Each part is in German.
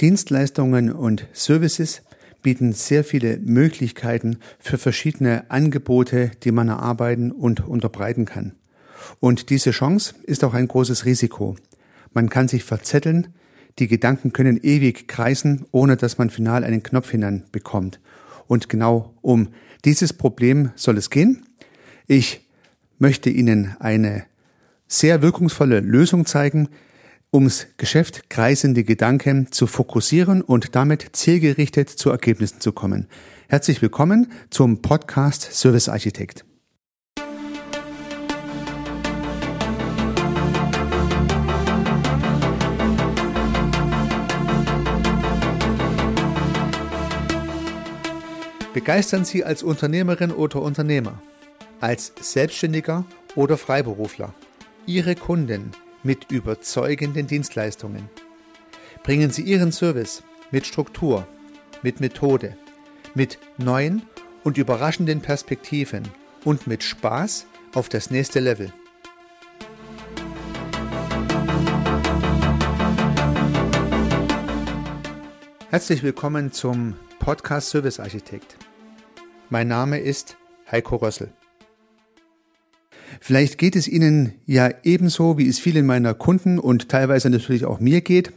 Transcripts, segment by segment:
Dienstleistungen und Services bieten sehr viele Möglichkeiten für verschiedene Angebote, die man erarbeiten und unterbreiten kann. Und diese Chance ist auch ein großes Risiko. Man kann sich verzetteln, die Gedanken können ewig kreisen, ohne dass man final einen Knopf hinan bekommt. Und genau um dieses Problem soll es gehen. Ich möchte Ihnen eine sehr wirkungsvolle Lösung zeigen, ums Geschäft kreisende Gedanken zu fokussieren und damit zielgerichtet zu Ergebnissen zu kommen. Herzlich willkommen zum Podcast Service Architekt. Begeistern Sie als Unternehmerin oder Unternehmer, als Selbstständiger oder Freiberufler Ihre Kunden mit überzeugenden Dienstleistungen. Bringen Sie Ihren Service mit Struktur, mit Methode, mit neuen und überraschenden Perspektiven und mit Spaß auf das nächste Level. Herzlich willkommen zum Podcast Service Architekt. Mein Name ist Heiko Rössel. Vielleicht geht es Ihnen ja ebenso, wie es vielen meiner Kunden und teilweise natürlich auch mir geht.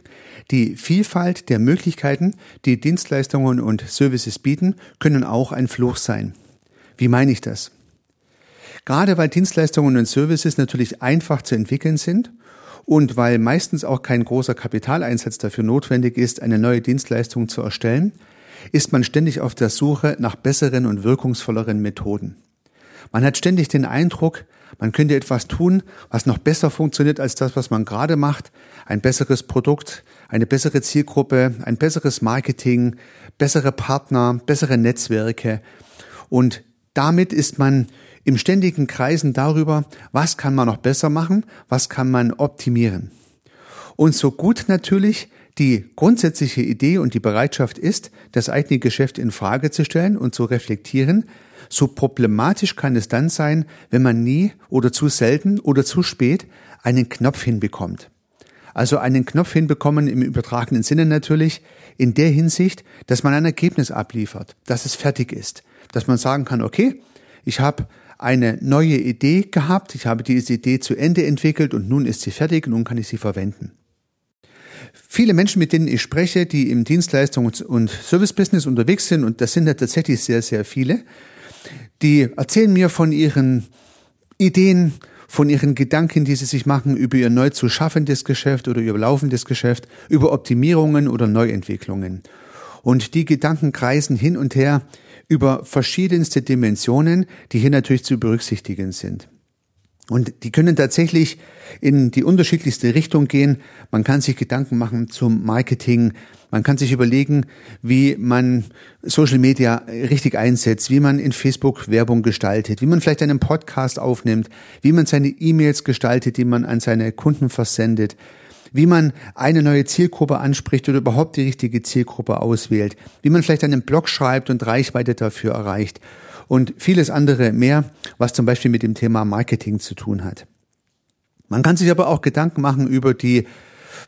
Die Vielfalt der Möglichkeiten, die Dienstleistungen und Services bieten, können auch ein Fluch sein. Wie meine ich das? Gerade weil Dienstleistungen und Services natürlich einfach zu entwickeln sind und weil meistens auch kein großer Kapitaleinsatz dafür notwendig ist, eine neue Dienstleistung zu erstellen, ist man ständig auf der Suche nach besseren und wirkungsvolleren Methoden. Man hat ständig den Eindruck, man könnte etwas tun, was noch besser funktioniert als das, was man gerade macht. Ein besseres Produkt, eine bessere Zielgruppe, ein besseres Marketing, bessere Partner, bessere Netzwerke. Und damit ist man im ständigen Kreisen darüber, was kann man noch besser machen, was kann man optimieren. Und so gut natürlich die grundsätzliche Idee und die Bereitschaft ist, das eigene Geschäft in Frage zu stellen und zu reflektieren, so problematisch kann es dann sein, wenn man nie oder zu selten oder zu spät einen Knopf hinbekommt. Also einen Knopf hinbekommen im übertragenen Sinne natürlich, in der Hinsicht, dass man ein Ergebnis abliefert, dass es fertig ist, dass man sagen kann, okay, ich habe eine neue Idee gehabt, ich habe diese Idee zu Ende entwickelt und nun ist sie fertig, nun kann ich sie verwenden. Viele Menschen, mit denen ich spreche, die im Dienstleistungs- und Servicebusiness unterwegs sind, und das sind ja tatsächlich sehr, sehr viele, die erzählen mir von ihren Ideen, von ihren Gedanken, die sie sich machen über ihr neu zu schaffendes Geschäft oder ihr laufendes Geschäft, über Optimierungen oder Neuentwicklungen. Und die Gedanken kreisen hin und her über verschiedenste Dimensionen, die hier natürlich zu berücksichtigen sind. Und die können tatsächlich in die unterschiedlichste Richtung gehen. Man kann sich Gedanken machen zum Marketing. Man kann sich überlegen, wie man Social Media richtig einsetzt, wie man in Facebook Werbung gestaltet, wie man vielleicht einen Podcast aufnimmt, wie man seine E-Mails gestaltet, die man an seine Kunden versendet, wie man eine neue Zielgruppe anspricht oder überhaupt die richtige Zielgruppe auswählt, wie man vielleicht einen Blog schreibt und Reichweite dafür erreicht und vieles andere mehr, was zum Beispiel mit dem Thema Marketing zu tun hat. Man kann sich aber auch Gedanken machen über die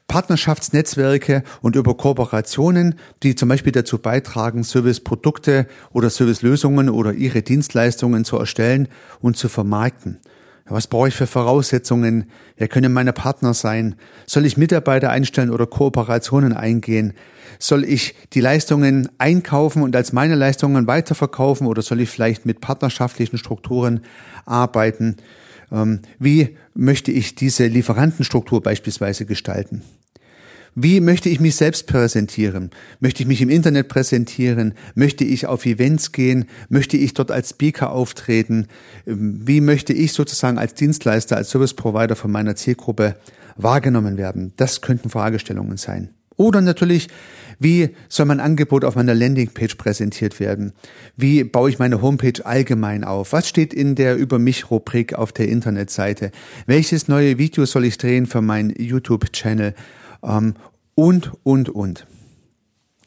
Partnerschaftsnetzwerke und über Kooperationen, die zum Beispiel dazu beitragen, Serviceprodukte oder Servicelösungen oder ihre Dienstleistungen zu erstellen und zu vermarkten. Was brauche ich für Voraussetzungen? Wer können meine Partner sein? Soll ich Mitarbeiter einstellen oder Kooperationen eingehen? Soll ich die Leistungen einkaufen und als meine Leistungen weiterverkaufen oder soll ich vielleicht mit partnerschaftlichen Strukturen arbeiten? Ähm, wie möchte ich diese Lieferantenstruktur beispielsweise gestalten? Wie möchte ich mich selbst präsentieren? Möchte ich mich im Internet präsentieren? Möchte ich auf Events gehen? Möchte ich dort als Speaker auftreten? Ähm, wie möchte ich sozusagen als Dienstleister, als Service Provider von meiner Zielgruppe wahrgenommen werden? Das könnten Fragestellungen sein. Oder natürlich, wie soll mein Angebot auf meiner Landingpage präsentiert werden? Wie baue ich meine Homepage allgemein auf? Was steht in der Über mich Rubrik auf der Internetseite? Welches neue Video soll ich drehen für meinen YouTube-Channel? Ähm, und, und, und.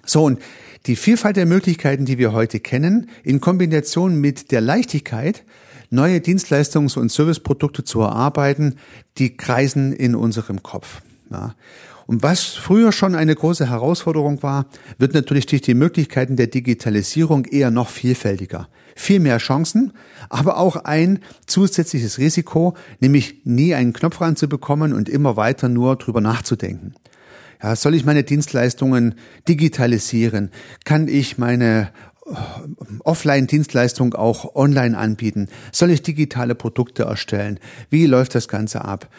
So, und die Vielfalt der Möglichkeiten, die wir heute kennen, in Kombination mit der Leichtigkeit, neue Dienstleistungs- und Serviceprodukte zu erarbeiten, die kreisen in unserem Kopf. Ja. Und was früher schon eine große Herausforderung war, wird natürlich durch die Möglichkeiten der Digitalisierung eher noch vielfältiger. Viel mehr Chancen, aber auch ein zusätzliches Risiko, nämlich nie einen Knopf ranzubekommen und immer weiter nur drüber nachzudenken. Ja, soll ich meine Dienstleistungen digitalisieren? Kann ich meine äh, Offline-Dienstleistung auch online anbieten? Soll ich digitale Produkte erstellen? Wie läuft das Ganze ab?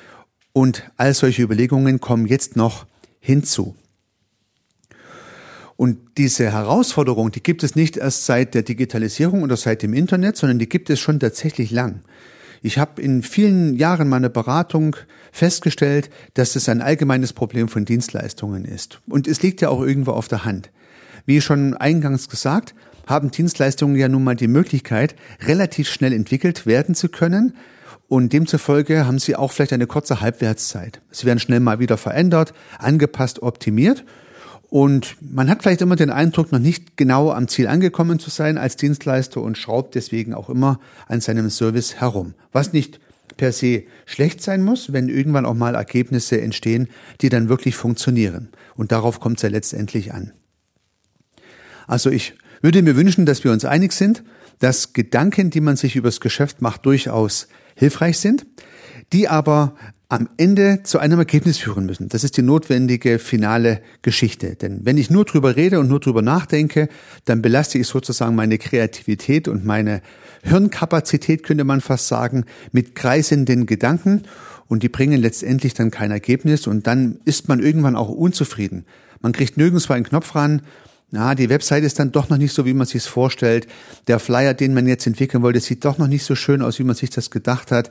Und all solche Überlegungen kommen jetzt noch hinzu. Und diese Herausforderung, die gibt es nicht erst seit der Digitalisierung oder seit dem Internet, sondern die gibt es schon tatsächlich lang. Ich habe in vielen Jahren meiner Beratung festgestellt, dass es ein allgemeines Problem von Dienstleistungen ist. Und es liegt ja auch irgendwo auf der Hand. Wie schon eingangs gesagt, haben Dienstleistungen ja nun mal die Möglichkeit, relativ schnell entwickelt werden zu können, und demzufolge haben sie auch vielleicht eine kurze Halbwertszeit. Sie werden schnell mal wieder verändert, angepasst, optimiert. Und man hat vielleicht immer den Eindruck, noch nicht genau am Ziel angekommen zu sein als Dienstleister und schraubt deswegen auch immer an seinem Service herum. Was nicht per se schlecht sein muss, wenn irgendwann auch mal Ergebnisse entstehen, die dann wirklich funktionieren. Und darauf kommt es ja letztendlich an. Also ich würde mir wünschen, dass wir uns einig sind, dass Gedanken, die man sich übers Geschäft macht, durchaus hilfreich sind, die aber am Ende zu einem Ergebnis führen müssen. Das ist die notwendige finale Geschichte. Denn wenn ich nur drüber rede und nur drüber nachdenke, dann belaste ich sozusagen meine Kreativität und meine Hirnkapazität, könnte man fast sagen, mit kreisenden Gedanken und die bringen letztendlich dann kein Ergebnis und dann ist man irgendwann auch unzufrieden. Man kriegt nirgendwo einen Knopf ran na, die Website ist dann doch noch nicht so, wie man sich es vorstellt. Der Flyer, den man jetzt entwickeln wollte, sieht doch noch nicht so schön aus, wie man sich das gedacht hat.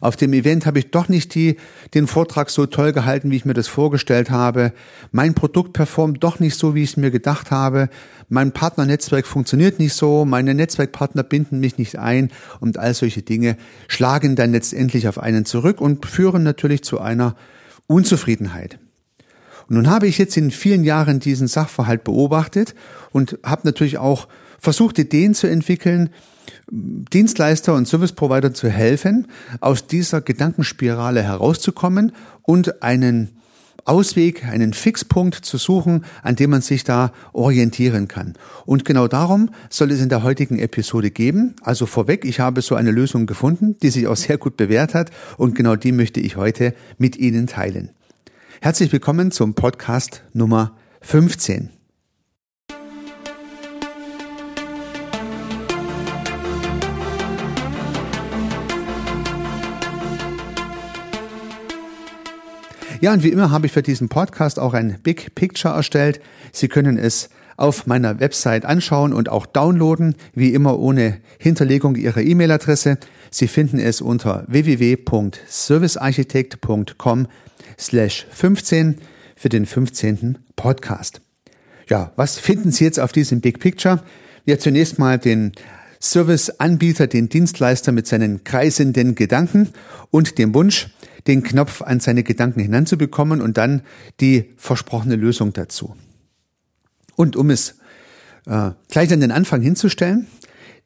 Auf dem Event habe ich doch nicht die, den Vortrag so toll gehalten, wie ich mir das vorgestellt habe. Mein Produkt performt doch nicht so, wie ich es mir gedacht habe. Mein Partnernetzwerk funktioniert nicht so. Meine Netzwerkpartner binden mich nicht ein. Und all solche Dinge schlagen dann letztendlich auf einen zurück und führen natürlich zu einer Unzufriedenheit. Und nun habe ich jetzt in vielen Jahren diesen Sachverhalt beobachtet und habe natürlich auch versucht, Ideen zu entwickeln, Dienstleister und Service Provider zu helfen, aus dieser Gedankenspirale herauszukommen und einen Ausweg, einen Fixpunkt zu suchen, an dem man sich da orientieren kann. Und genau darum soll es in der heutigen Episode geben. Also vorweg, ich habe so eine Lösung gefunden, die sich auch sehr gut bewährt hat und genau die möchte ich heute mit Ihnen teilen. Herzlich willkommen zum Podcast Nummer 15. Ja, und wie immer habe ich für diesen Podcast auch ein Big Picture erstellt. Sie können es auf meiner Website anschauen und auch downloaden, wie immer ohne Hinterlegung Ihrer E-Mail-Adresse. Sie finden es unter www.servicearchitekt.com slash 15 für den 15. Podcast. Ja, was finden Sie jetzt auf diesem Big Picture? Ja, zunächst mal den Serviceanbieter, den Dienstleister mit seinen kreisenden Gedanken und dem Wunsch, den Knopf an seine Gedanken hinanzubekommen und dann die versprochene Lösung dazu. Und um es äh, gleich an den Anfang hinzustellen,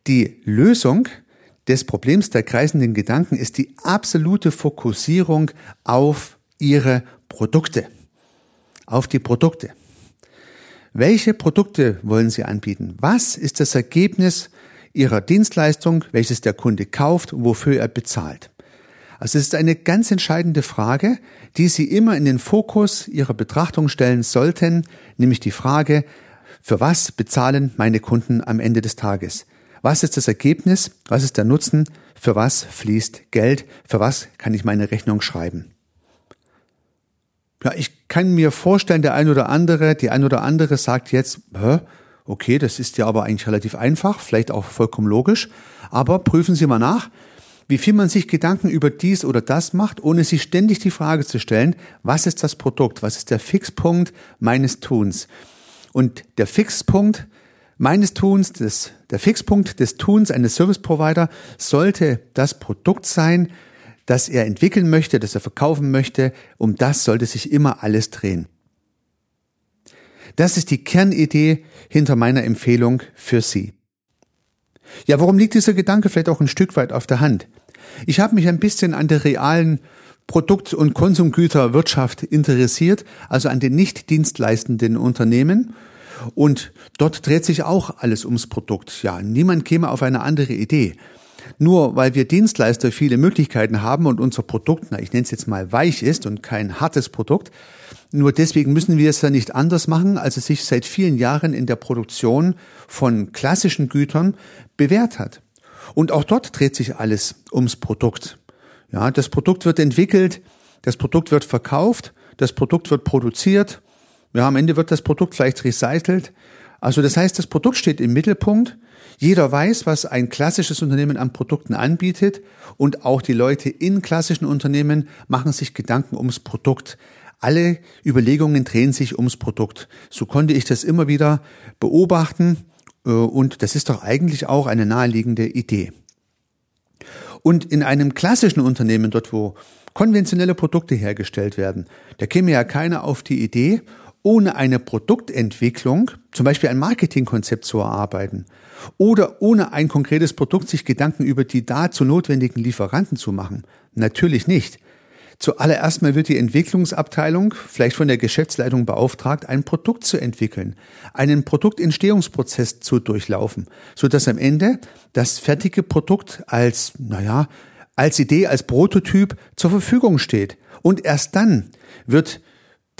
die Lösung des Problems der kreisenden Gedanken ist die absolute Fokussierung auf ihre Produkte. Auf die Produkte. Welche Produkte wollen Sie anbieten? Was ist das Ergebnis Ihrer Dienstleistung, welches der Kunde kauft und wofür er bezahlt? Also es ist eine ganz entscheidende Frage, die Sie immer in den Fokus Ihrer Betrachtung stellen sollten, nämlich die Frage, für was bezahlen meine Kunden am Ende des Tages? Was ist das Ergebnis? Was ist der Nutzen? Für was fließt Geld? Für was kann ich meine Rechnung schreiben? Ja, ich kann mir vorstellen, der ein oder andere, die ein oder andere sagt jetzt, Hä? okay, das ist ja aber eigentlich relativ einfach, vielleicht auch vollkommen logisch, aber prüfen Sie mal nach, wie viel man sich Gedanken über dies oder das macht, ohne sich ständig die Frage zu stellen, was ist das Produkt, was ist der Fixpunkt meines Tuns? Und der Fixpunkt meines Tuns, des, der Fixpunkt des Tuns eines Service Provider sollte das Produkt sein, das er entwickeln möchte, das er verkaufen möchte, um das sollte sich immer alles drehen. Das ist die Kernidee hinter meiner Empfehlung für Sie. Ja, warum liegt dieser Gedanke vielleicht auch ein Stück weit auf der Hand? Ich habe mich ein bisschen an der realen Produkt- und Konsumgüterwirtschaft interessiert, also an den nicht dienstleistenden Unternehmen. Und dort dreht sich auch alles ums Produkt. Ja, niemand käme auf eine andere Idee. Nur weil wir Dienstleister viele Möglichkeiten haben und unser Produkt, na, ich nenne es jetzt mal weich ist und kein hartes Produkt, nur deswegen müssen wir es ja nicht anders machen, als es sich seit vielen Jahren in der Produktion von klassischen Gütern bewährt hat. Und auch dort dreht sich alles ums Produkt. Ja, das Produkt wird entwickelt, das Produkt wird verkauft, das Produkt wird produziert, ja, am Ende wird das Produkt vielleicht recycelt. Also das heißt, das Produkt steht im Mittelpunkt. Jeder weiß, was ein klassisches Unternehmen an Produkten anbietet und auch die Leute in klassischen Unternehmen machen sich Gedanken ums Produkt. Alle Überlegungen drehen sich ums Produkt. So konnte ich das immer wieder beobachten äh, und das ist doch eigentlich auch eine naheliegende Idee. Und in einem klassischen Unternehmen, dort wo konventionelle Produkte hergestellt werden, da käme ja keiner auf die Idee, ohne eine Produktentwicklung, zum Beispiel ein Marketingkonzept zu erarbeiten oder ohne ein konkretes Produkt sich Gedanken über die dazu notwendigen Lieferanten zu machen. Natürlich nicht. Zuallererst mal wird die Entwicklungsabteilung vielleicht von der Geschäftsleitung beauftragt, ein Produkt zu entwickeln, einen Produktentstehungsprozess zu durchlaufen, so dass am Ende das fertige Produkt als, naja, als Idee, als Prototyp zur Verfügung steht. Und erst dann wird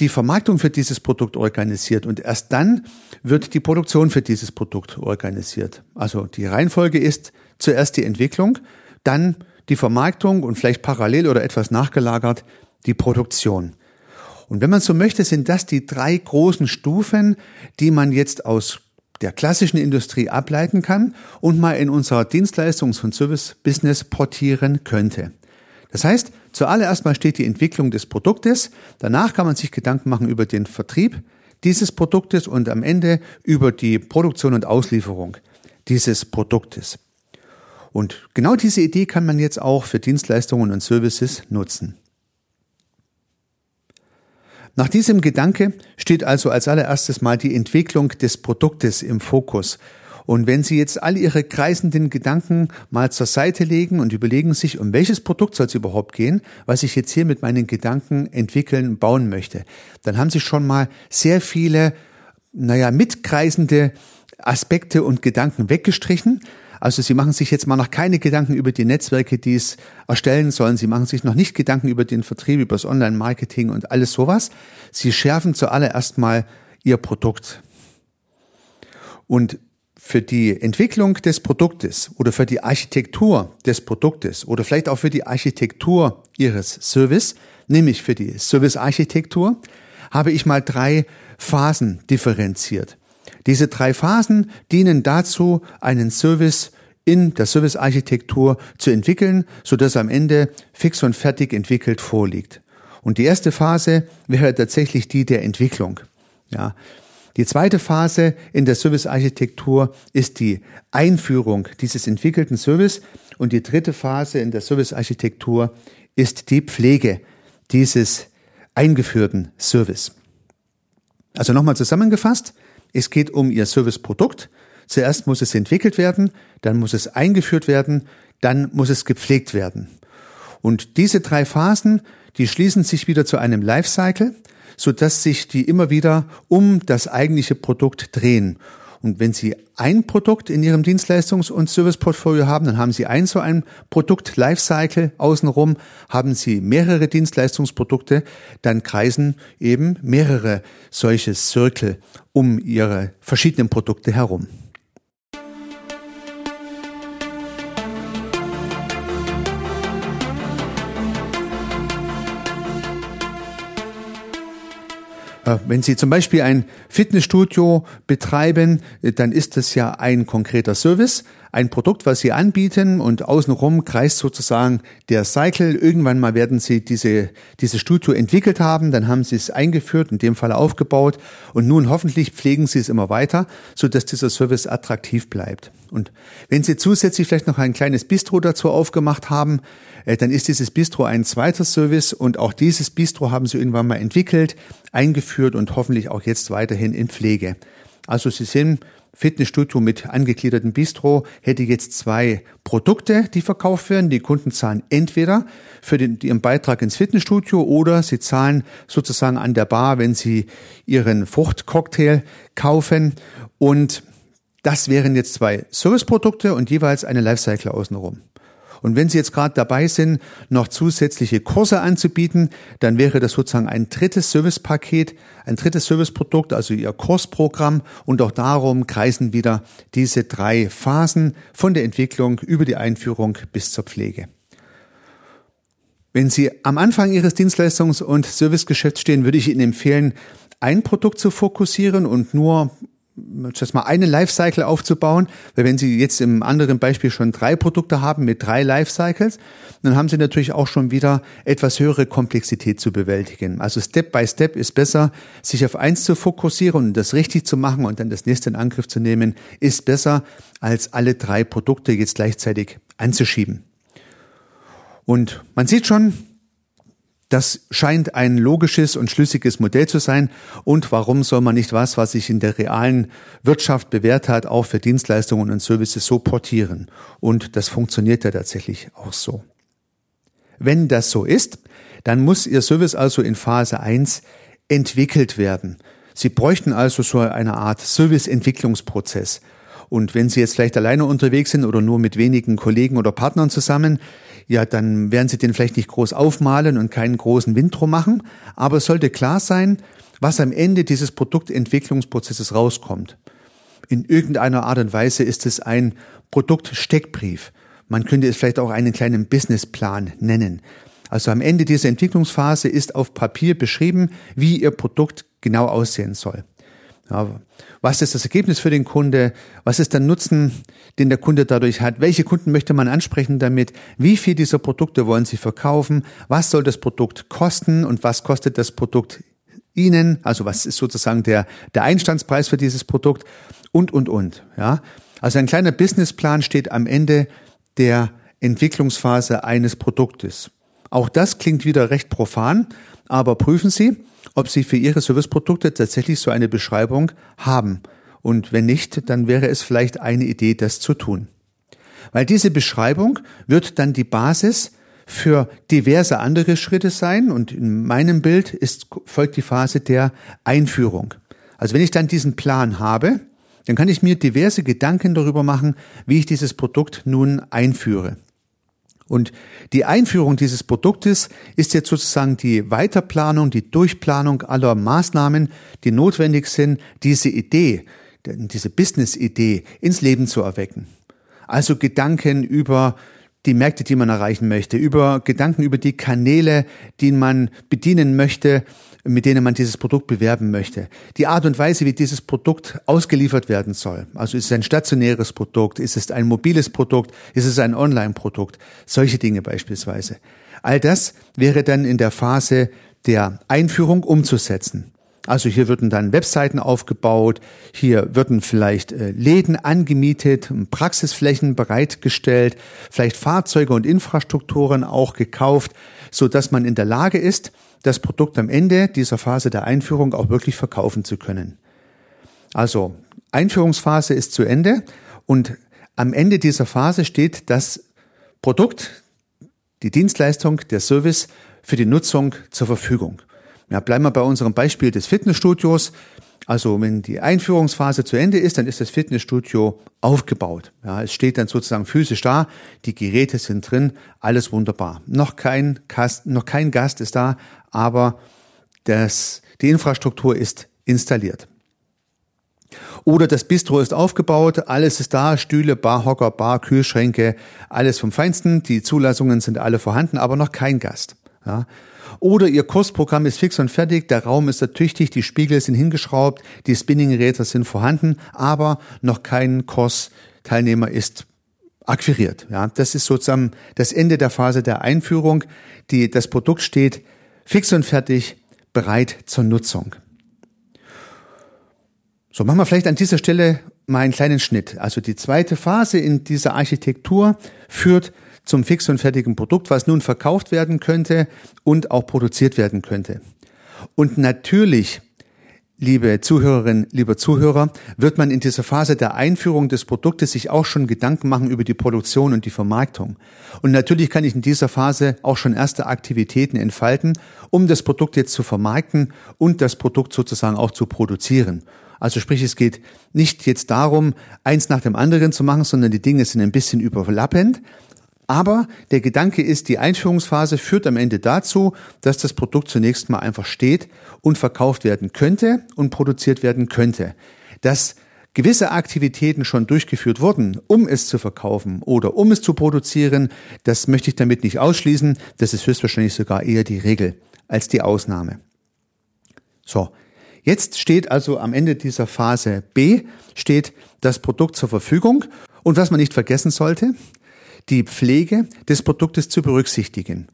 die Vermarktung für dieses Produkt organisiert und erst dann wird die Produktion für dieses Produkt organisiert. Also die Reihenfolge ist zuerst die Entwicklung, dann die Vermarktung und vielleicht parallel oder etwas nachgelagert die Produktion. Und wenn man so möchte, sind das die drei großen Stufen, die man jetzt aus der klassischen Industrie ableiten kann und mal in unser Dienstleistungs- und Service-Business portieren könnte. Das heißt, zuallererst mal steht die Entwicklung des Produktes, danach kann man sich Gedanken machen über den Vertrieb dieses Produktes und am Ende über die Produktion und Auslieferung dieses Produktes. Und genau diese Idee kann man jetzt auch für Dienstleistungen und Services nutzen. Nach diesem Gedanke steht also als allererstes mal die Entwicklung des Produktes im Fokus. Und wenn Sie jetzt all Ihre kreisenden Gedanken mal zur Seite legen und überlegen sich, um welches Produkt soll es überhaupt gehen, was ich jetzt hier mit meinen Gedanken entwickeln, bauen möchte, dann haben Sie schon mal sehr viele, naja, mitkreisende Aspekte und Gedanken weggestrichen. Also Sie machen sich jetzt mal noch keine Gedanken über die Netzwerke, die es erstellen sollen. Sie machen sich noch nicht Gedanken über den Vertrieb, über das Online-Marketing und alles sowas. Sie schärfen zuallererst mal Ihr Produkt. Und für die Entwicklung des Produktes oder für die Architektur des Produktes oder vielleicht auch für die Architektur Ihres Service, nämlich für die Service-Architektur, habe ich mal drei Phasen differenziert. Diese drei Phasen dienen dazu, einen Service in der Servicearchitektur zu entwickeln, so dass am Ende fix und fertig entwickelt vorliegt. Und die erste Phase wäre tatsächlich die der Entwicklung. Ja. Die zweite Phase in der Servicearchitektur ist die Einführung dieses entwickelten Service und die dritte Phase in der Servicearchitektur ist die Pflege dieses eingeführten Service. Also nochmal zusammengefasst, es geht um Ihr Serviceprodukt. Zuerst muss es entwickelt werden, dann muss es eingeführt werden, dann muss es gepflegt werden. Und diese drei Phasen, die schließen sich wieder zu einem Lifecycle, so dass sich die immer wieder um das eigentliche Produkt drehen. Und wenn Sie ein Produkt in Ihrem Dienstleistungs- und Serviceportfolio haben, dann haben Sie ein so ein Produkt-Lifecycle außenrum. Haben Sie mehrere Dienstleistungsprodukte, dann kreisen eben mehrere solche Circle um Ihre verschiedenen Produkte herum. Wenn Sie zum Beispiel ein Fitnessstudio betreiben, äh, dann ist das ja ein konkreter Service, ein Produkt, was Sie anbieten und außenrum kreist sozusagen der Cycle. Irgendwann mal werden Sie diese, diese Studio entwickelt haben, dann haben Sie es eingeführt, in dem Fall aufgebaut und nun hoffentlich pflegen Sie es immer weiter, so dass dieser Service attraktiv bleibt. Und wenn Sie zusätzlich vielleicht noch ein kleines Bistro dazu aufgemacht haben, äh, dann ist dieses Bistro ein zweiter Service und auch dieses Bistro haben Sie irgendwann mal entwickelt, eingeführt und hoffentlich auch jetzt weiterhin in Pflege. Also Sie sehen, Fitnessstudio mit angegliedertem Bistro hätte jetzt zwei Produkte, die verkauft werden. Die Kunden zahlen entweder für den, ihren Beitrag ins Fitnessstudio oder sie zahlen sozusagen an der Bar, wenn sie ihren Fruchtcocktail kaufen. Und das wären jetzt zwei Serviceprodukte und jeweils eine Lifecycle außenrum. Und wenn Sie jetzt gerade dabei sind, noch zusätzliche Kurse anzubieten, dann wäre das sozusagen ein drittes Servicepaket, ein drittes Serviceprodukt, also Ihr Kursprogramm. Und auch darum kreisen wieder diese drei Phasen von der Entwicklung über die Einführung bis zur Pflege. Wenn Sie am Anfang Ihres Dienstleistungs- und Servicegeschäfts stehen, würde ich Ihnen empfehlen, ein Produkt zu fokussieren und nur das mal eine Lifecycle aufzubauen, weil wenn Sie jetzt im anderen Beispiel schon drei Produkte haben mit drei Lifecycles, dann haben Sie natürlich auch schon wieder etwas höhere Komplexität zu bewältigen. Also Step by Step ist besser, sich auf eins zu fokussieren und das richtig zu machen und dann das nächste in Angriff zu nehmen, ist besser, als alle drei Produkte jetzt gleichzeitig anzuschieben. Und man sieht schon, das scheint ein logisches und schlüssiges Modell zu sein. Und warum soll man nicht was, was sich in der realen Wirtschaft bewährt hat, auch für Dienstleistungen und Services so portieren? Und das funktioniert ja tatsächlich auch so. Wenn das so ist, dann muss Ihr Service also in Phase 1 entwickelt werden. Sie bräuchten also so eine Art Serviceentwicklungsprozess. Und wenn Sie jetzt vielleicht alleine unterwegs sind oder nur mit wenigen Kollegen oder Partnern zusammen, ja, dann werden Sie den vielleicht nicht groß aufmalen und keinen großen Wind machen. Aber es sollte klar sein, was am Ende dieses Produktentwicklungsprozesses rauskommt. In irgendeiner Art und Weise ist es ein Produktsteckbrief. Man könnte es vielleicht auch einen kleinen Businessplan nennen. Also am Ende dieser Entwicklungsphase ist auf Papier beschrieben, wie Ihr Produkt genau aussehen soll. Ja, was ist das Ergebnis für den Kunde? Was ist der Nutzen, den der Kunde dadurch hat? Welche Kunden möchte man ansprechen damit? Wie viel dieser Produkte wollen Sie verkaufen? Was soll das Produkt kosten und was kostet das Produkt Ihnen? Also was ist sozusagen der, der Einstandspreis für dieses Produkt? Und, und, und. Ja, also ein kleiner Businessplan steht am Ende der Entwicklungsphase eines Produktes. Auch das klingt wieder recht profan, aber prüfen Sie, ob Sie für Ihre Serviceprodukte tatsächlich so eine Beschreibung haben. Und wenn nicht, dann wäre es vielleicht eine Idee, das zu tun. Weil diese Beschreibung wird dann die Basis für diverse andere Schritte sein und in meinem Bild ist, folgt die Phase der Einführung. Also wenn ich dann diesen Plan habe, dann kann ich mir diverse Gedanken darüber machen, wie ich dieses Produkt nun einführe. Und die Einführung dieses Produktes ist jetzt sozusagen die Weiterplanung, die Durchplanung aller Maßnahmen, die notwendig sind, diese Idee, diese Business-Idee ins Leben zu erwecken. Also Gedanken über die Märkte, die man erreichen möchte, über Gedanken über die Kanäle, die man bedienen möchte, mit denen man dieses Produkt bewerben möchte. Die Art und Weise, wie dieses Produkt ausgeliefert werden soll. Also ist es ein stationäres Produkt, ist es ein mobiles Produkt, ist es ein Online-Produkt, solche Dinge beispielsweise. All das wäre dann in der Phase der Einführung umzusetzen. Also hier würden dann Webseiten aufgebaut, hier würden vielleicht äh, Läden angemietet, Praxisflächen bereitgestellt, vielleicht Fahrzeuge und Infrastrukturen auch gekauft, so dass man in der Lage ist, das Produkt am Ende dieser Phase der Einführung auch wirklich verkaufen zu können. Also Einführungsphase ist zu Ende und am Ende dieser Phase steht das Produkt, die Dienstleistung, der Service für die Nutzung zur Verfügung. Ja, bleiben wir bei unserem Beispiel des Fitnessstudios. Also wenn die Einführungsphase zu Ende ist, dann ist das Fitnessstudio aufgebaut. Ja, es steht dann sozusagen physisch da, die Geräte sind drin, alles wunderbar. Noch kein Gast, noch kein Gast ist da, aber das, die Infrastruktur ist installiert. Oder das Bistro ist aufgebaut, alles ist da, Stühle, Barhocker, Bar, Kühlschränke, alles vom Feinsten, die Zulassungen sind alle vorhanden, aber noch kein Gast. Ja. Oder Ihr Kursprogramm ist fix und fertig, der Raum ist ertüchtigt, die Spiegel sind hingeschraubt, die Spinningräder sind vorhanden, aber noch kein Kursteilnehmer ist akquiriert. Ja, das ist sozusagen das Ende der Phase der Einführung. Die, das Produkt steht fix und fertig, bereit zur Nutzung. So, machen wir vielleicht an dieser Stelle mal einen kleinen Schnitt. Also die zweite Phase in dieser Architektur führt zum fix und fertigen Produkt, was nun verkauft werden könnte und auch produziert werden könnte. Und natürlich liebe Zuhörerin, lieber Zuhörer, wird man in dieser Phase der Einführung des Produktes sich auch schon Gedanken machen über die Produktion und die Vermarktung. Und natürlich kann ich in dieser Phase auch schon erste Aktivitäten entfalten, um das Produkt jetzt zu vermarkten und das Produkt sozusagen auch zu produzieren. Also sprich, es geht nicht jetzt darum, eins nach dem anderen zu machen, sondern die Dinge sind ein bisschen überlappend. Aber der Gedanke ist, die Einführungsphase führt am Ende dazu, dass das Produkt zunächst mal einfach steht und verkauft werden könnte und produziert werden könnte. Dass gewisse Aktivitäten schon durchgeführt wurden, um es zu verkaufen oder um es zu produzieren, das möchte ich damit nicht ausschließen. Das ist höchstwahrscheinlich sogar eher die Regel als die Ausnahme. So. Jetzt steht also am Ende dieser Phase B steht das Produkt zur Verfügung. Und was man nicht vergessen sollte, die Pflege des Produktes zu berücksichtigen.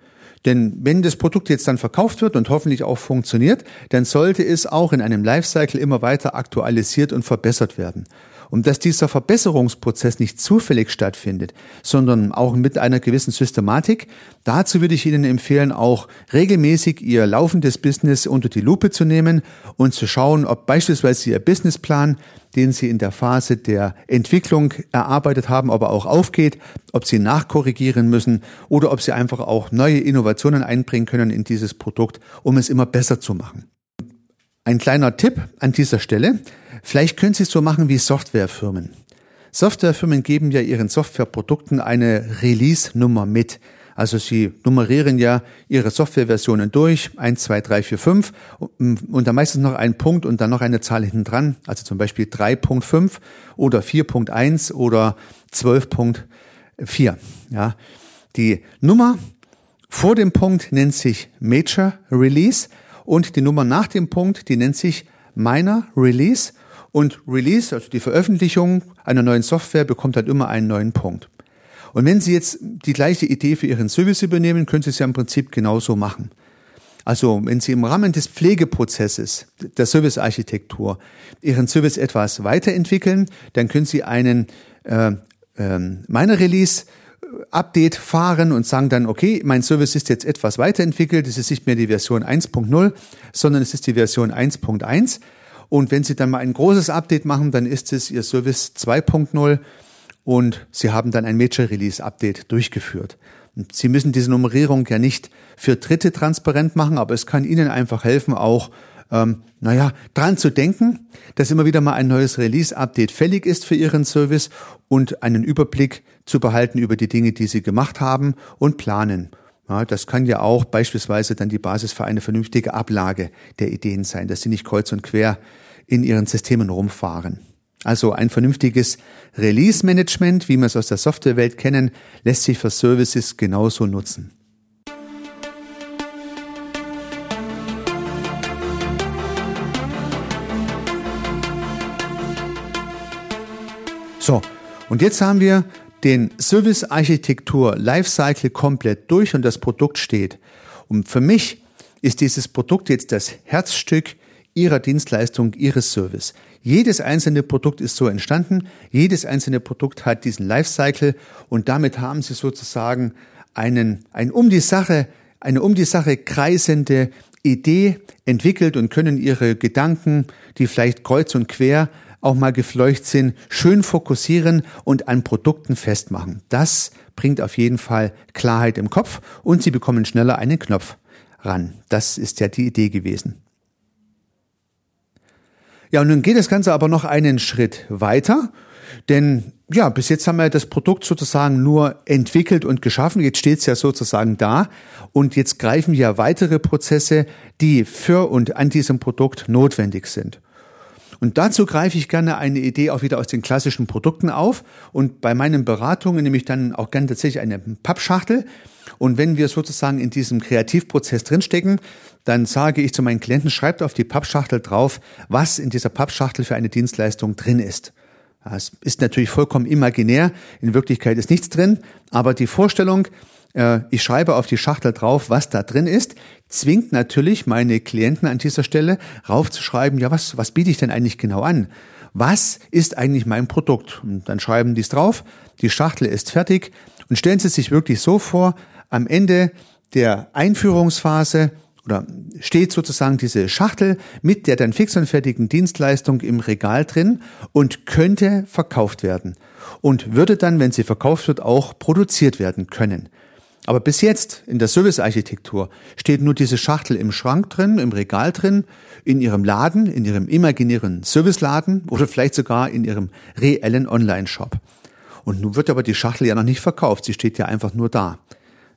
Denn wenn das Produkt jetzt dann verkauft wird und hoffentlich auch funktioniert, dann sollte es auch in einem Lifecycle immer weiter aktualisiert und verbessert werden. Und dass dieser Verbesserungsprozess nicht zufällig stattfindet, sondern auch mit einer gewissen Systematik, dazu würde ich Ihnen empfehlen, auch regelmäßig Ihr laufendes Business unter die Lupe zu nehmen und zu schauen, ob beispielsweise Ihr Businessplan den Sie in der Phase der Entwicklung erarbeitet haben, aber auch aufgeht, ob Sie nachkorrigieren müssen oder ob Sie einfach auch neue Innovationen einbringen können in dieses Produkt, um es immer besser zu machen. Ein kleiner Tipp an dieser Stelle. Vielleicht können Sie es so machen wie Softwarefirmen. Softwarefirmen geben ja ihren Softwareprodukten eine Release-Nummer mit. Also sie nummerieren ja ihre Softwareversionen durch, 1, 2, 3, 4, 5 und dann meistens noch einen Punkt und dann noch eine Zahl hinten dran, also zum Beispiel 3.5 oder 4.1 oder 12.4. Ja. Die Nummer vor dem Punkt nennt sich Major Release und die Nummer nach dem Punkt, die nennt sich Minor Release und Release, also die Veröffentlichung einer neuen Software, bekommt halt immer einen neuen Punkt. Und wenn Sie jetzt die gleiche Idee für Ihren Service übernehmen, können Sie es ja im Prinzip genauso machen. Also wenn Sie im Rahmen des Pflegeprozesses der Servicearchitektur Ihren Service etwas weiterentwickeln, dann können Sie einen äh, äh, Miner Release Update fahren und sagen dann, okay, mein Service ist jetzt etwas weiterentwickelt, es ist nicht mehr die Version 1.0, sondern es ist die Version 1.1. Und wenn Sie dann mal ein großes Update machen, dann ist es Ihr Service 2.0 und Sie haben dann ein Major Release Update durchgeführt. Und Sie müssen diese Nummerierung ja nicht für Dritte transparent machen, aber es kann Ihnen einfach helfen, auch ähm, naja, dran zu denken, dass immer wieder mal ein neues Release-Update fällig ist für Ihren Service und einen Überblick zu behalten über die Dinge, die Sie gemacht haben und planen. Ja, das kann ja auch beispielsweise dann die Basis für eine vernünftige Ablage der Ideen sein, dass Sie nicht kreuz und quer in Ihren Systemen rumfahren. Also ein vernünftiges Release-Management, wie wir es aus der Softwarewelt kennen, lässt sich für Services genauso nutzen. So, und jetzt haben wir den Service-Architektur Lifecycle komplett durch und das Produkt steht. Und für mich ist dieses Produkt jetzt das Herzstück Ihrer Dienstleistung, Ihres Service. Jedes einzelne Produkt ist so entstanden, jedes einzelne Produkt hat diesen Lifecycle und damit haben Sie sozusagen einen, ein um die Sache, eine um die Sache kreisende Idee entwickelt und können Ihre Gedanken, die vielleicht kreuz und quer auch mal gefleucht sind, schön fokussieren und an Produkten festmachen. Das bringt auf jeden Fall Klarheit im Kopf und Sie bekommen schneller einen Knopf ran. Das ist ja die Idee gewesen. Ja, und nun geht das Ganze aber noch einen Schritt weiter, denn ja, bis jetzt haben wir das Produkt sozusagen nur entwickelt und geschaffen. Jetzt steht es ja sozusagen da und jetzt greifen ja weitere Prozesse, die für und an diesem Produkt notwendig sind. Und dazu greife ich gerne eine Idee auch wieder aus den klassischen Produkten auf und bei meinen Beratungen nehme ich dann auch gerne tatsächlich eine Pappschachtel. Und wenn wir sozusagen in diesem Kreativprozess drinstecken, dann sage ich zu meinen Klienten, schreibt auf die Pappschachtel drauf, was in dieser Pappschachtel für eine Dienstleistung drin ist. Es ist natürlich vollkommen imaginär, in Wirklichkeit ist nichts drin, aber die Vorstellung, äh, ich schreibe auf die Schachtel drauf, was da drin ist, zwingt natürlich meine Klienten an dieser Stelle raufzuschreiben, ja, was, was biete ich denn eigentlich genau an? Was ist eigentlich mein Produkt? Und dann schreiben die es drauf, die Schachtel ist fertig und stellen Sie sich wirklich so vor, am Ende der Einführungsphase oder steht sozusagen diese Schachtel mit der dann fix und fertigen Dienstleistung im Regal drin und könnte verkauft werden und würde dann, wenn sie verkauft wird, auch produziert werden können. Aber bis jetzt in der Servicearchitektur steht nur diese Schachtel im Schrank drin, im Regal drin, in Ihrem Laden, in Ihrem imaginären Serviceladen oder vielleicht sogar in Ihrem reellen Online-Shop. Und nun wird aber die Schachtel ja noch nicht verkauft, sie steht ja einfach nur da.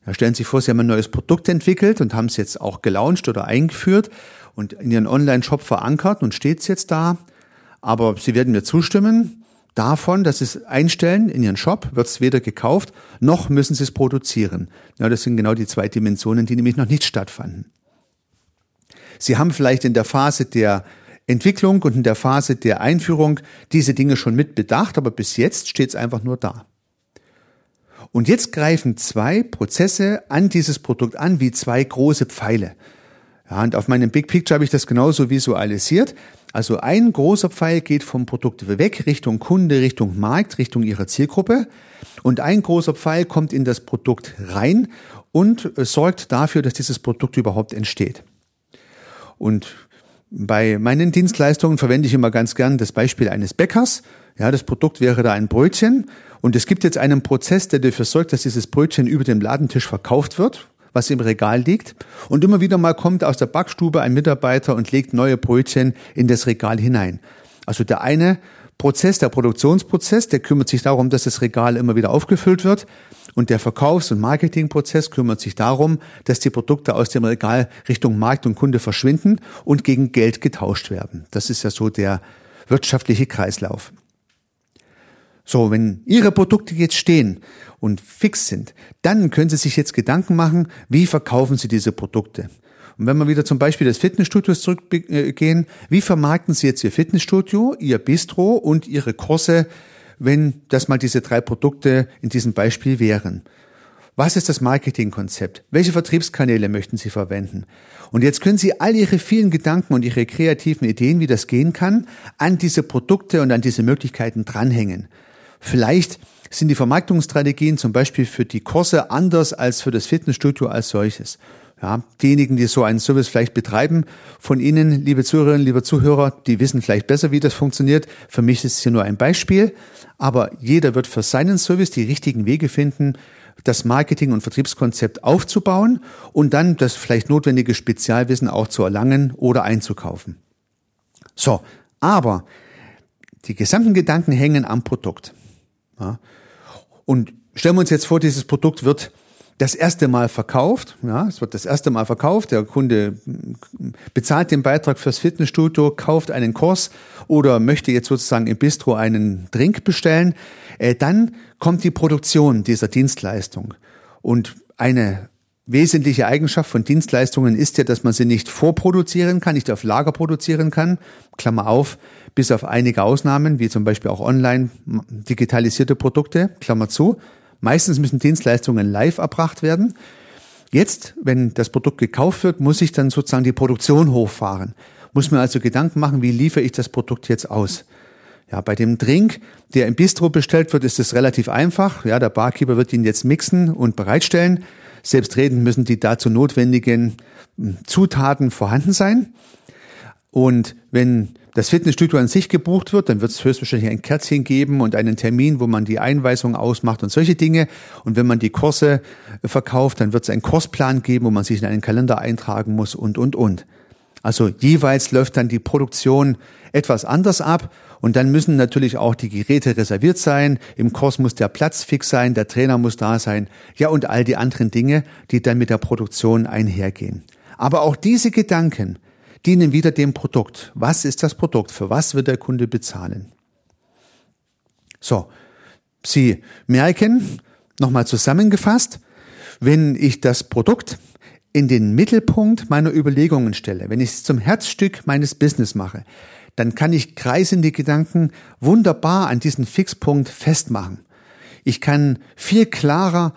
Ja, stellen Sie sich vor, Sie haben ein neues Produkt entwickelt und haben es jetzt auch gelauncht oder eingeführt und in Ihren Online-Shop verankert und steht es jetzt da. Aber Sie werden mir zustimmen, davon, dass Sie es einstellen in Ihren Shop, wird es weder gekauft, noch müssen Sie es produzieren. Ja, das sind genau die zwei Dimensionen, die nämlich noch nicht stattfanden. Sie haben vielleicht in der Phase der Entwicklung und in der Phase der Einführung diese Dinge schon mit bedacht, aber bis jetzt steht es einfach nur da. Und jetzt greifen zwei Prozesse an dieses Produkt an, wie zwei große Pfeile. Ja, und auf meinem Big Picture habe ich das genauso visualisiert. Also ein großer Pfeil geht vom Produkt weg Richtung Kunde, Richtung Markt, Richtung ihrer Zielgruppe. Und ein großer Pfeil kommt in das Produkt rein und sorgt dafür, dass dieses Produkt überhaupt entsteht. Und bei meinen Dienstleistungen verwende ich immer ganz gern das Beispiel eines Bäckers. Ja, das Produkt wäre da ein Brötchen und es gibt jetzt einen Prozess, der dafür sorgt, dass dieses Brötchen über dem Ladentisch verkauft wird, was im Regal liegt. Und immer wieder mal kommt aus der Backstube ein Mitarbeiter und legt neue Brötchen in das Regal hinein. Also der eine Prozess, der Produktionsprozess, der kümmert sich darum, dass das Regal immer wieder aufgefüllt wird. Und der Verkaufs- und Marketingprozess kümmert sich darum, dass die Produkte aus dem Regal Richtung Markt und Kunde verschwinden und gegen Geld getauscht werden. Das ist ja so der wirtschaftliche Kreislauf. So, wenn Ihre Produkte jetzt stehen und fix sind, dann können Sie sich jetzt Gedanken machen, wie verkaufen Sie diese Produkte. Und wenn wir wieder zum Beispiel des Fitnessstudios zurückgehen, wie vermarkten Sie jetzt Ihr Fitnessstudio, Ihr Bistro und Ihre Kurse wenn das mal diese drei Produkte in diesem Beispiel wären. Was ist das Marketingkonzept? Welche Vertriebskanäle möchten Sie verwenden? Und jetzt können Sie all Ihre vielen Gedanken und Ihre kreativen Ideen, wie das gehen kann, an diese Produkte und an diese Möglichkeiten dranhängen. Vielleicht sind die Vermarktungsstrategien zum Beispiel für die Kurse anders als für das Fitnessstudio als solches. Ja, diejenigen, die so einen Service vielleicht betreiben, von Ihnen, liebe Zuhörerinnen, liebe Zuhörer, die wissen vielleicht besser, wie das funktioniert. Für mich ist es hier nur ein Beispiel. Aber jeder wird für seinen Service die richtigen Wege finden, das Marketing- und Vertriebskonzept aufzubauen und dann das vielleicht notwendige Spezialwissen auch zu erlangen oder einzukaufen. So, aber die gesamten Gedanken hängen am Produkt. Ja. Und stellen wir uns jetzt vor, dieses Produkt wird das erste Mal verkauft. Ja, es wird das erste Mal verkauft. Der Kunde bezahlt den Beitrag fürs Fitnessstudio, kauft einen Kurs oder möchte jetzt sozusagen im Bistro einen Drink bestellen. Äh, dann kommt die Produktion dieser Dienstleistung. Und eine wesentliche Eigenschaft von Dienstleistungen ist ja, dass man sie nicht vorproduzieren kann, nicht auf Lager produzieren kann. Klammer auf, bis auf einige Ausnahmen, wie zum Beispiel auch online digitalisierte Produkte, Klammer zu. Meistens müssen Dienstleistungen live erbracht werden. Jetzt, wenn das Produkt gekauft wird, muss ich dann sozusagen die Produktion hochfahren. Muss mir also Gedanken machen, wie liefere ich das Produkt jetzt aus? Ja, bei dem Drink, der im Bistro bestellt wird, ist es relativ einfach. Ja, der Barkeeper wird ihn jetzt mixen und bereitstellen. Selbstredend müssen die dazu notwendigen hm, Zutaten vorhanden sein. Und wenn das Fitnessstudio an sich gebucht wird, dann wird es höchstwahrscheinlich ein Kärtchen geben und einen Termin, wo man die Einweisung ausmacht und solche Dinge. Und wenn man die Kurse verkauft, dann wird es einen Kursplan geben, wo man sich in einen Kalender eintragen muss und, und, und. Also jeweils läuft dann die Produktion etwas anders ab und dann müssen natürlich auch die Geräte reserviert sein. Im Kurs muss der Platz fix sein, der Trainer muss da sein. Ja, und all die anderen Dinge, die dann mit der Produktion einhergehen. Aber auch diese Gedanken, dienen wieder dem Produkt. Was ist das Produkt? Für was wird der Kunde bezahlen? So, Sie merken, nochmal zusammengefasst, wenn ich das Produkt in den Mittelpunkt meiner Überlegungen stelle, wenn ich es zum Herzstück meines Business mache, dann kann ich kreisende Gedanken wunderbar an diesen Fixpunkt festmachen. Ich kann viel klarer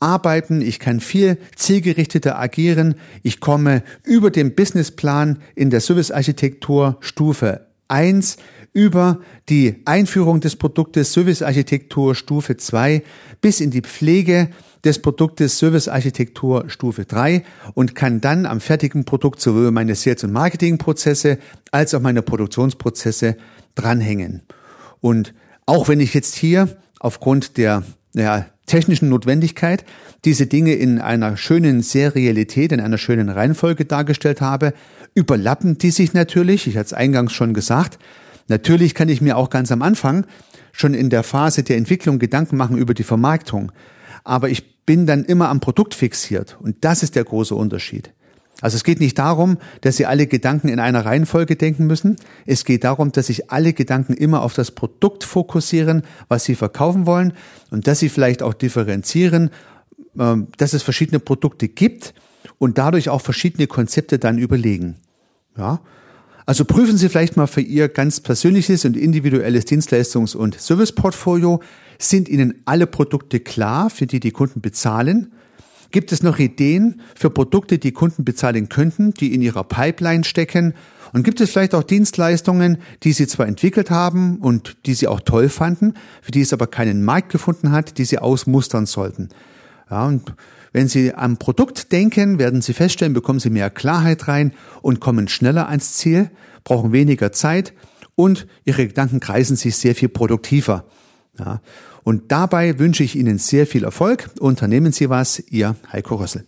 arbeiten, ich kann viel zielgerichteter agieren, ich komme über den Businessplan in der Servicearchitektur Stufe 1 über die Einführung des Produktes Servicearchitektur Stufe 2 bis in die Pflege des Produktes Servicearchitektur Stufe 3 und kann dann am fertigen Produkt sowohl meine Sales- und Marketingprozesse als auch meine Produktionsprozesse dranhängen. Und auch wenn ich jetzt hier aufgrund der ja, technischen Notwendigkeit diese Dinge in einer schönen Serialität, in einer schönen Reihenfolge dargestellt habe, überlappen die sich natürlich, ich hatte es eingangs schon gesagt, natürlich kann ich mir auch ganz am Anfang schon in der Phase der Entwicklung Gedanken machen über die Vermarktung, aber ich bin dann immer am Produkt fixiert und das ist der große Unterschied. Also es geht nicht darum, dass Sie alle Gedanken in einer Reihenfolge denken müssen. Es geht darum, dass sich alle Gedanken immer auf das Produkt fokussieren, was Sie verkaufen wollen und dass Sie vielleicht auch differenzieren, ähm, dass es verschiedene Produkte gibt und dadurch auch verschiedene Konzepte dann überlegen. Ja? Also prüfen Sie vielleicht mal für Ihr ganz persönliches und individuelles Dienstleistungs- und Serviceportfolio. Sind Ihnen alle Produkte klar, für die die Kunden bezahlen? Gibt es noch Ideen für Produkte, die Kunden bezahlen könnten, die in ihrer Pipeline stecken? Und gibt es vielleicht auch Dienstleistungen, die Sie zwar entwickelt haben und die Sie auch toll fanden, für die es aber keinen Markt gefunden hat, die Sie ausmustern sollten? Ja, und wenn Sie am Produkt denken, werden Sie feststellen, bekommen Sie mehr Klarheit rein und kommen schneller ans Ziel, brauchen weniger Zeit und Ihre Gedanken kreisen sich sehr viel produktiver. Ja, und dabei wünsche ich Ihnen sehr viel Erfolg. Unternehmen Sie was, Ihr Heiko Rössel.